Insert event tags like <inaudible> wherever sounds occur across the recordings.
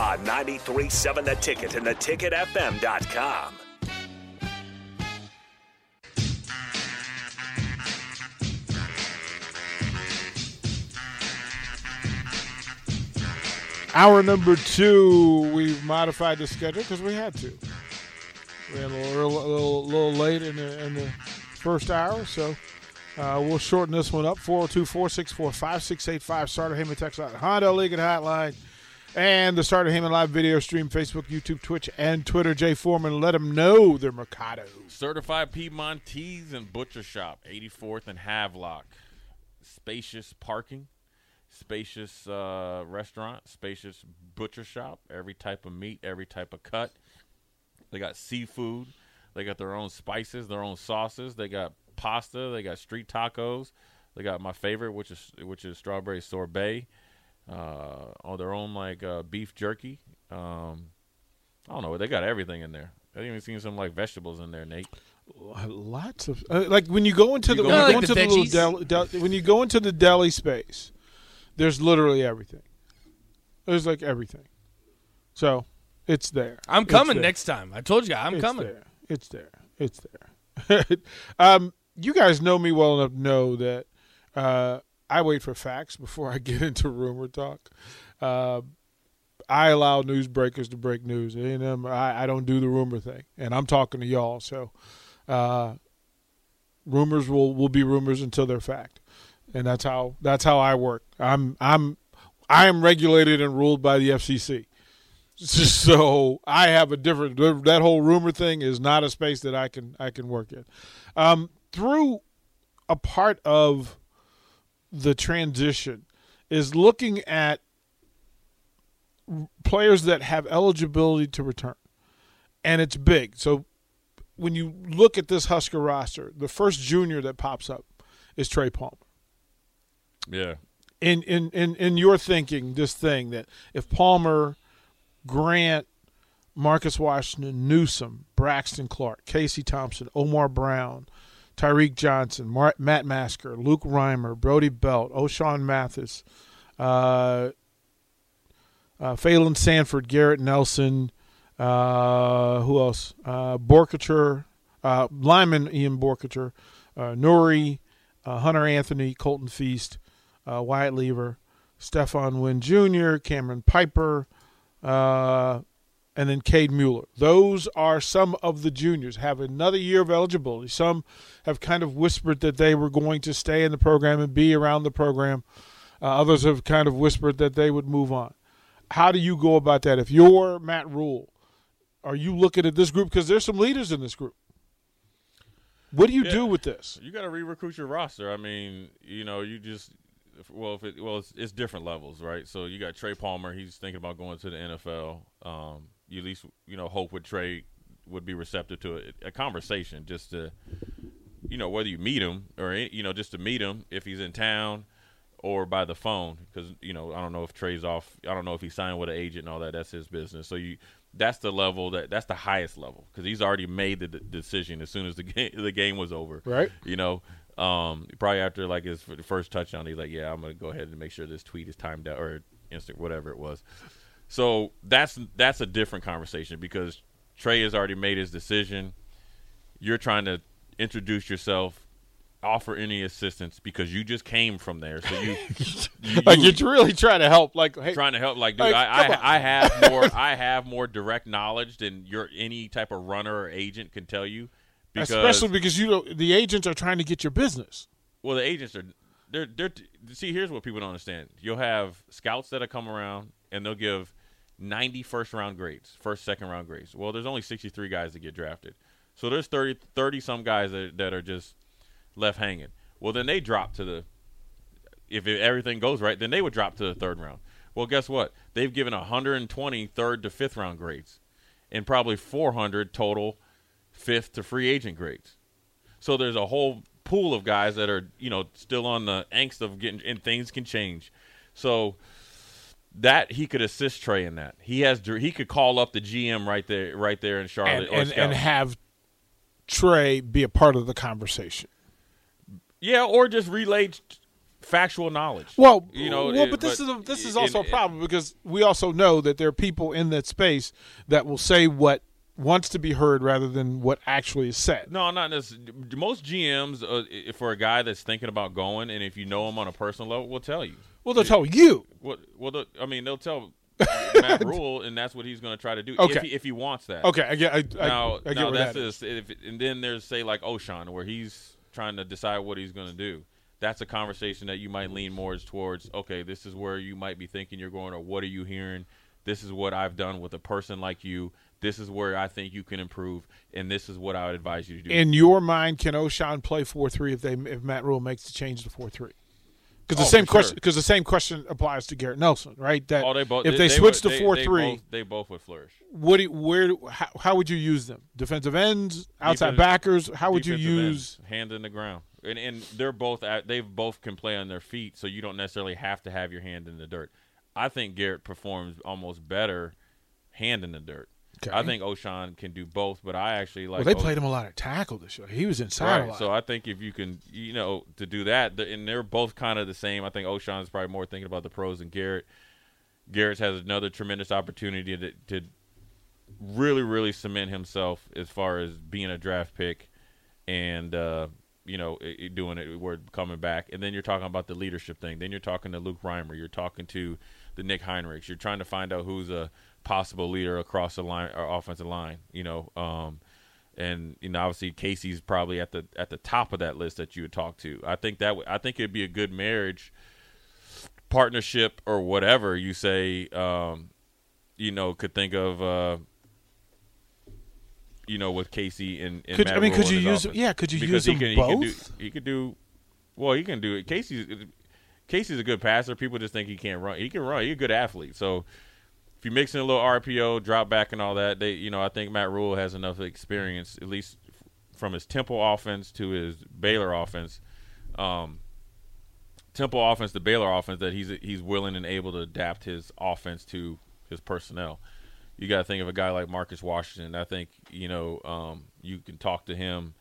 On 93.7 The Ticket and theticketfm.com. Hour number two, we've modified the schedule because we had to. We had a little, a little, little late in the, in the first hour, so uh, we'll shorten this one up. 402 464 5685. Starter Heyman text line, Honda League and Hotline, and the Starter Heyman live video stream Facebook, YouTube, Twitch, and Twitter. Jay Foreman, let them know they're Mercado. Certified Piedmontese and Butcher Shop, 84th and Havelock. Spacious parking, spacious uh, restaurant, spacious butcher shop. Every type of meat, every type of cut. They got seafood. They got their own spices, their own sauces. They got pasta. They got street tacos. They got my favorite, which is which is strawberry sorbet. Uh, on their own like uh, beef jerky. Um, I don't know. They got everything in there. I even seen some like vegetables in there, Nate. Lots of uh, like when you go into the, go- when you like go the into the little veggies. deli, del- when you go into the deli space, there's literally everything. There's like everything, so it's there. I'm coming there. next time. I told you I'm It's coming. There. It's there. It's there. <laughs> um, you guys know me well enough to know that uh, I wait for facts before I <laughs> get into rumor talk. Uh, I allow newsbreakers to break news. And I, I don't do the rumor thing, and I'm talking to y'all. So uh, rumors will, will be rumors until they're fact, and that's how that's how I work. I'm I'm I am regulated and ruled by the FCC. <laughs> So I have a different. That whole rumor thing is not a space that I can I can work in. Um, through a part of the transition is looking at players that have eligibility to return, and it's big. So when you look at this Husker roster, the first junior that pops up is Trey Palmer Yeah. in in in in your thinking this thing that if Palmer, Grant, Marcus Washington, Newsom, Braxton Clark, Casey Thompson, Omar Brown, Tyreke Johnson, Matt Masker, Luke Reimer, Brody Belt, Ochaun Mathis, uh, uh, Phalen Sanford, Garrett Nelson, uh, who else? Uh, Borkature, uh, Lyman Ian Borkature, uh, Nuri, uh, Hunter Anthony, Colton Feist, uh, Wyatt Lever, Stefon Wynn Jr., Cameron Piper, uh, and then Cade Mueller. Those are some of the juniors. Have another year of eligibility. Some have kind of whispered that they were going to stay in the program and be around the program. Uh, others have kind of whispered that they would move on. How do you go about that? If you're Matt Rhule, are you looking at this group because there's some leaders in this group? What do you Yeah. do with this? You got to re-recruit your roster. I mean, you know, you just well, if it well, it's, it's different levels, right? So you got Trey Palmer. He's thinking about going to the NFL. Um, you at least you know hope would Trey would be receptive to a, a conversation, just to you know whether you meet him or you know just to meet him if he's in town or by the phone because you know I don't know if Trey's off. I don't know if he signed with an agent and all that. That's his business. So you that's the level that that's the highest level because he's already made the d- decision as soon as the <laughs> game the game was over. Right. You know, um, probably after like his first touchdown, he's like, "Yeah, I'm gonna go ahead and make sure this tweet is timed out or instant whatever it was." So that's that's a different conversation because Trey has already made his decision. You're trying to introduce yourself, offer any assistance because you just came from there. So you, <laughs> you, <laughs> Like you- you're really trying to help. Like, hey, trying to help. Like, dude, Like, I. I, I have <laughs> more. I have more direct knowledge than your any type of runner or agent can tell you. Because especially because you know the agents are trying to get your business. well, the agents are they're they're see. Here's what people don't understand. You'll have scouts that'll come around and they'll give 90 first round grades, first second round grades. Well, there's only 63 guys that get drafted, so there's 30 30 some guys that, that are just left hanging. Well, then they drop to the if it, everything goes right, then they would drop to the third round. Well, guess what? They've given 120 third to fifth round grades, and probably 400 total fifth to free agent grades. So there's a whole pool of guys that are you know still on the angst of getting and things can change. So that he could assist Trey in that. He has he could call up the GM right there right there in Charlotte and, and, and have Trey be a part of the conversation. Yeah, or just relay factual knowledge. Well, you know, well, it- but this but is a, this is in- also a problem because we also know that there are people in that space that will say what wants to be heard rather than what actually is said. No, not necessarily. Most GMs, uh, for a guy that's thinking about going, and if you know him on a personal level, will tell you. Well, they'll tell you. What? Well, the, I mean, they'll tell Matt <laughs> Rhule, and that's what he's going to try to do Okay. if, he, if he wants that. Okay, I get. I, I, Now, I get now that's that if, and then there's say like Ochaun, where he's trying to decide what he's going to do. That's a conversation that you might lean more towards. Okay, this is where you might be thinking you're going, or what are you hearing? This is what I've done with a person like you. This is where I think you can improve, and this is what I would advise you to do. In your mind, can Ochaun play four three if they if Matt Rhule makes the change to four three? Because the Oh, same question sure. because the same question applies to Garrett Nelson, right? That oh, they both. if they, they switch to four three, both- they both would flourish. what do you, where how, how would you use them? Defensive ends, outside Defensive- backers. How would you use? hand in the ground? And and they're both at, they've both can play on their feet, so you don't necessarily have to have your hand in the dirt. I think Garrett performs almost better hand in the dirt. Okay. I think Ochaun can do both, but I actually like. well, they O- played him a lot of tackle this year. He was inside a Right, lot. so I think if you can, you know, to do that, the- and they're both kind of the same. I think Ochaun's probably more thinking about the pros than Garrett. Garrett has another tremendous opportunity to, to really, really cement himself as far as being a draft pick, and uh, you know, i- i- doing it, we're coming back, and then you're talking about the leadership thing. Then you're talking to Luke Reimer. You're talking to the Nick Henrichs. You're trying to find out who's a possible leader across the line or offensive line. You know. Um, and you know obviously Casey's probably at the at the top of that list that you would talk to. I think that w- I think it'd be a good marriage partnership or whatever you say. Um, you know, could think of. Uh, you know, with Casey and, and Could- Matt I mean, Rhule could you use- offense. yeah, could you because use he can, He can, do, both? he could do. Well, he can do it. Casey's Casey's a good passer. People just think he can't run. He can run. He's a good athlete. So if you mix in a little RPO, drop back, and all that, they, you know, I think Matt Rhule has enough experience, at least from his Temple offense to his Baylor offense, um, Temple offense to Baylor offense, that he's he's willing and able to adapt his offense to his personnel. You got to think of a guy like Marcus Washington. I think you know um, you can talk to him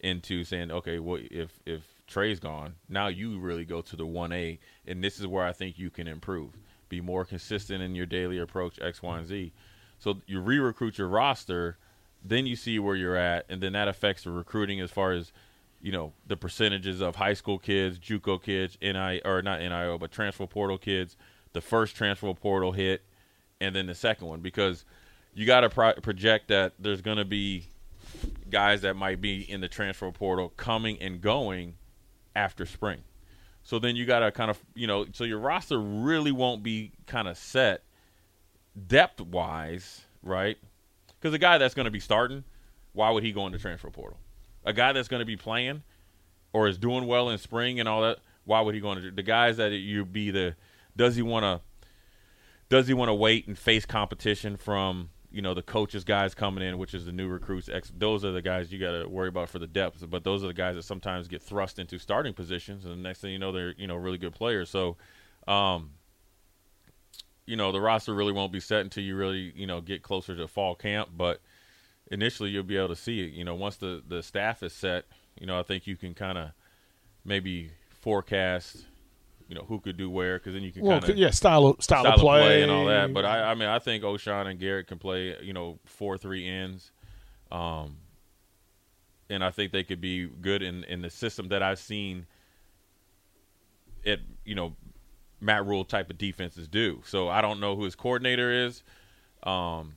into saying, okay, well, if if Trey's gone, now you really go to the one A, and this is where I think you can improve, be more consistent in your daily approach, X, Y, and Z. So you re-recruit your roster, then you see where you're at, and then that affects the recruiting as far as you know the percentages of high school kids, JUCO kids, NI or not NIO, but transfer portal kids, the first transfer portal hit, and then the second one because you got to pro- project that there's going to be guys that might be in the transfer portal coming and going after spring. So then you got to kind of, you know, so your roster really won't be kind of set depth wise, right? Because a guy that's going to be starting, why would he go in the transfer portal? A guy that's going to be playing or is doing well in spring and all that, why would he go into the guys that you be the? Does he want to? Does he want to wait and face competition from you know the coaches guys coming in, which is the new recruits? Ex, those are the guys you got to worry about for the depth. But those are the guys that sometimes get thrust into starting positions, and the next thing you know, they're you know really good players. So, um, you know the roster really won't be set until you really you know get closer to fall camp. But initially, you'll be able to see it. You know, once the the staff is set, you know I think you can kind of maybe forecast. You know who could do where, because then you can well, kind of yeah, style of style, style of play. and all that. But I, I mean, I think Ochaun and Garrett can play, you know, four three ends, um, and I think they could be good in in the system that I've seen. It you know, Matt Rhule type of defenses do. So I don't know who his coordinator is. Um,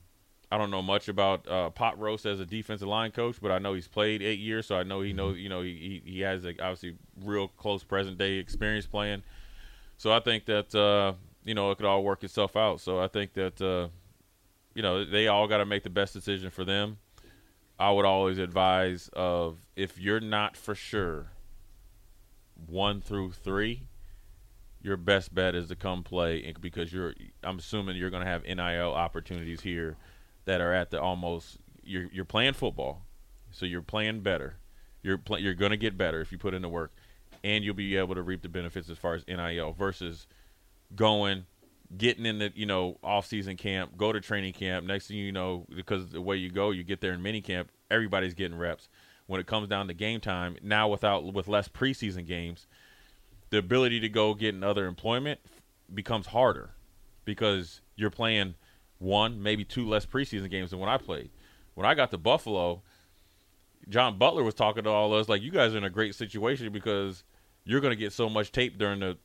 I don't know much about uh, Pot Roast as a defensive line coach, but I know he's played eight years, so I know he knows. You know, he he, he has a, obviously real close present day experience playing. So I think that uh, you know it could all work itself out. So I think that uh, you know they all got to make the best decision for them. I would always advise of if you're not for sure one through three, your best bet is to come play because you're. I'm assuming you're going to have NIL opportunities here that are at the almost. You're you're playing football, so you're playing better. You're you're going to get better if you put in the work, and you'll be able to reap the benefits as far as NIL versus going getting in the you know off season camp, go to training camp. Next thing you know, because the way you go, you get there in mini camp. Everybody's getting reps. When it comes down to game time, now without with less preseason games, the ability to go get another employment becomes harder because you're playing one, maybe two less preseason games than when I played. When I got to Buffalo, John Butler was talking to all of us like, "You guys are in a great situation because you're going to get so much tape during the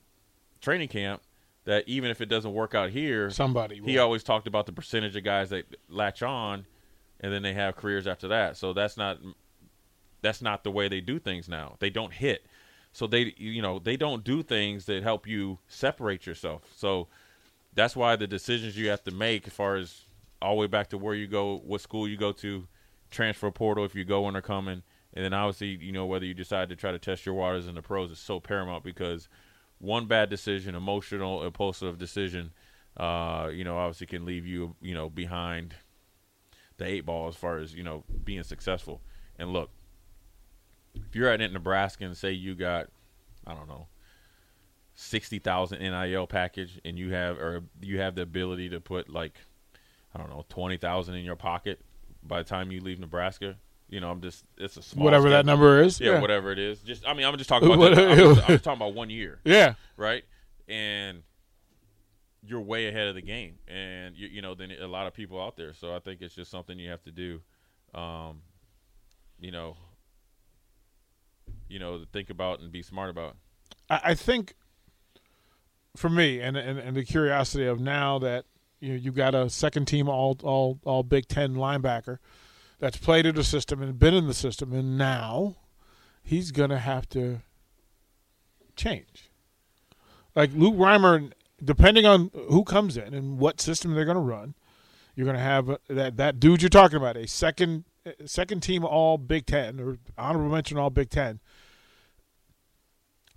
training camp." that even if it doesn't work out here, somebody will. he always talked about the percentage of guys that latch on, and then they have careers after that. So that's not that's not the way they do things now. They don't hit, so they you know they don't do things that help you separate yourself. So that's why the decisions you have to make, as far as all the way back to where you go, what school you go to, transfer portal if you go when they're coming, and then obviously you know whether you decide to try to test your waters in the pros is so paramount because one bad decision, emotional, impulsive decision, uh, you know, obviously can leave you, you know, behind the eight ball as far as you know being successful. And look, if you're at Nebraska and say you got, I don't know, sixty thousand NIL package, and you have or you have the ability to put like, I don't know, twenty thousand in your pocket by the time you leave Nebraska, you know, I'm just it's a small whatever that number is. Yeah, whatever it is. Just I mean, I'm just talking about. <laughs> this- I'm, just, I'm just talking about one year, Yeah, right? And you're way ahead of the game, and you, you know, than a lot of people out there. So I think it's just something you have to do. Um, you know, you know, to think about and be smart about. I, I think for me, and, and and the curiosity of now that you know, you've got a second team all all all Big Ten linebacker that's played in the system and been in the system, and now he's gonna have to change. Like Luke Reimer, depending on who comes in and what system they're gonna run, you're gonna have that that dude you're talking about, a second second team all Big Ten or honorable mention all Big Ten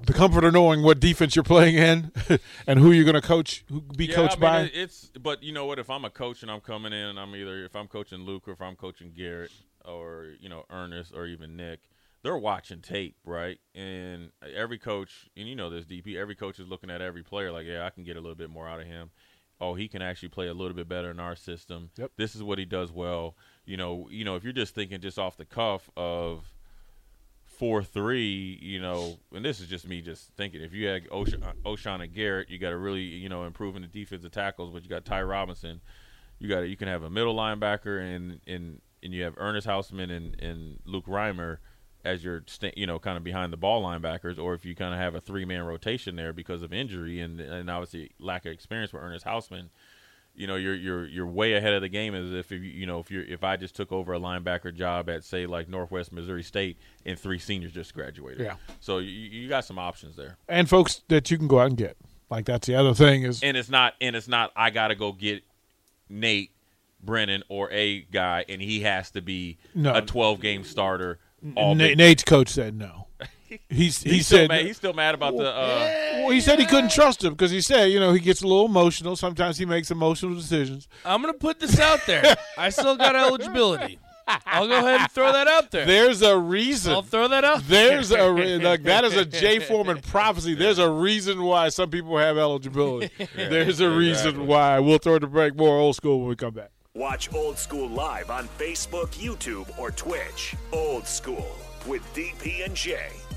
the comfort of knowing what defense you're playing in <laughs> and who you're going to coach, who be Yeah, coached I mean, by. It's but you know what? If I'm a coach and I'm coming in, and I'm either if I'm coaching Luke or if I'm coaching Garrett or you know Ernest or even Nick, they're watching tape, right? And every coach, and you know this DP, every coach is looking at every player like, yeah, I can get a little bit more out of him. Oh, he can actually play a little bit better in our system. Yep. This is what he does well. You know, you know, if you're just thinking just off the cuff of four three, you know, and this is just me just thinking. If you had Ochaun and Garrett, you got to really, you know, improve in the defensive tackles. But you got Ty Robinson, you got you can have a middle linebacker and and and you have Ernest Hausmann and and Luke Reimer as your you know kind of behind the ball linebackers, or if you kind of have a three man rotation there because of injury and and obviously lack of experience with Ernest Hausmann you know you're you're you're way ahead of the game as if you you know if you're if I just took over a linebacker job at say like Northwest Missouri State and three seniors just graduated. Yeah. So you you got some options there. and folks that you can go out and get. Like that's the other thing is And it's not and it's not I got to go get Nate Brennan or a guy and he has to be No. a 12 game starter all Big- Nate's coach said no. <laughs> He's, he He's still said mad, he's still mad about the uh well, he said he couldn't trust him because he said you know he gets a little emotional. Sometimes he makes emotional decisions. I'm gonna put this out there. <laughs> I still got eligibility. I'll go ahead and throw that out there. There's a reason. I'll throw that out. There's there. a re- like that is a Jay Foreman prophecy. <laughs> There's a reason why some people have eligibility. <laughs> There's a reason why. We'll throw the break more old school when we come back. Watch Old School live on Facebook, YouTube, or Twitch. Old School with DP and J